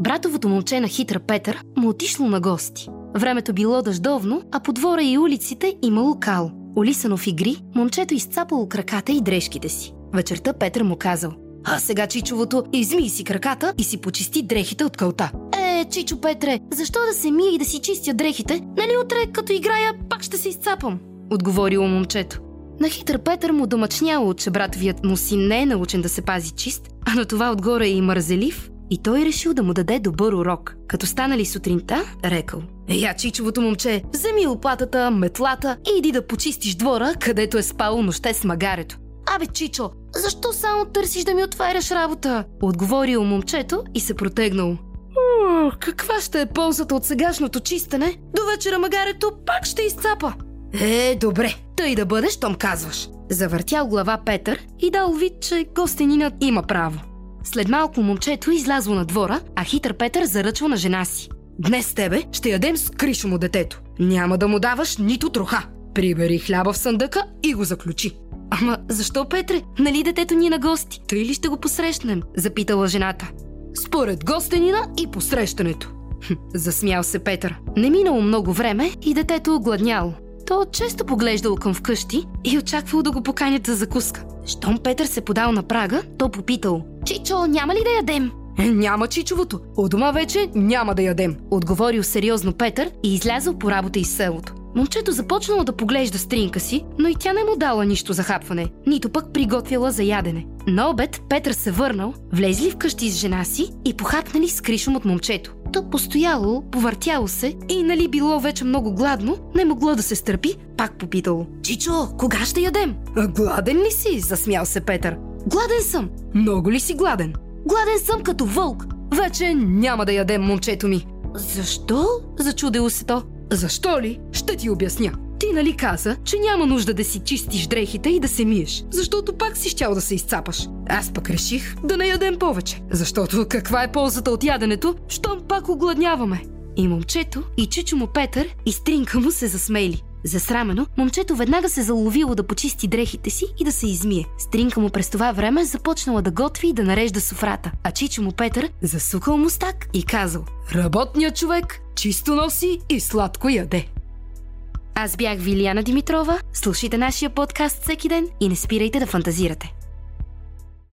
Братовото момче на хитър Петър му отишло на гости. Времето било дъждовно, а по двора и улиците имало кал. Олисано в игри, момчето изцапало краката и дрежките си. Вечерта Петър му казал А сега, Чичовото, измий си краката и си почисти дрехите от кълта. Е, Чичо Петре, защо да се мия и да си чистя дрехите? Нали утре, като играя, пак ще се изцапам? Отговорило момчето. На хитър Петър му домачняло, че братовият му син не е научен да се пази чист, а на това отгоре е и мързелив, и той решил да му даде добър урок. Като станали сутринта, рекал Я, чичовото момче, вземи лопатата, метлата и иди да почистиш двора, където е спало нощте с магарето. Абе, Чичо, защо само търсиш да ми отваряш работа? Отговорил момчето и се протегнал. каква ще е ползата от сегашното чистене? До вечера магарето пак ще изцапа. Е, добре, тъй да бъдеш, щом казваш. Завъртял глава Петър и дал вид, че гостенинът има право. След малко момчето излязло на двора, а хитър Петър заръчва на жена си. Днес с тебе ще ядем с кришо му детето. Няма да му даваш нито троха. Прибери хляба в съндъка и го заключи. Ама защо, Петре? Нали детето ни е на гости? Тъй ли ще го посрещнем? Запитала жената. Според гостенина и посрещането. Хм, засмял се Петър. Не минало много време и детето огладняло. То често поглеждал към вкъщи и очаквал да го поканят за закуска. Щом Петър се подал на прага, то попитал. Чичо, няма ли да ядем? Няма чичовото. От дома вече няма да ядем. Отговорил сериозно Петър и излязъл по работа из селото. Момчето започнало да поглежда стринка си, но и тя не му дала нищо за хапване, нито пък приготвила за ядене. На обед Петър се върнал, влезли вкъщи с жена си и похапнали с кришом от момчето. То постояло, повъртяло се и нали било вече много гладно, не могло да се стърпи, пак попитало. Чичо, кога ще ядем? Гладен ли си? Засмял се Петър. Гладен съм. Много ли си гладен? Гладен съм като вълк. Вече няма да ядем, момчето ми. Защо? Зачудило се то. Защо ли? Ще ти обясня. Ти нали каза, че няма нужда да си чистиш дрехите и да се миеш, защото пак си щял да се изцапаш. Аз пък реших да не ядем повече, защото каква е ползата от яденето, щом пак огладняваме. И момчето, и чичо му Петър, и стринка му се засмейли. Засрамено, момчето веднага се заловило да почисти дрехите си и да се измие. Стринка му през това време започнала да готви и да нарежда софрата, а чичо му Петър засукал мустак и казал Работният човек чисто носи и сладко яде. Аз бях Вилияна Димитрова, слушайте нашия подкаст всеки ден и не спирайте да фантазирате.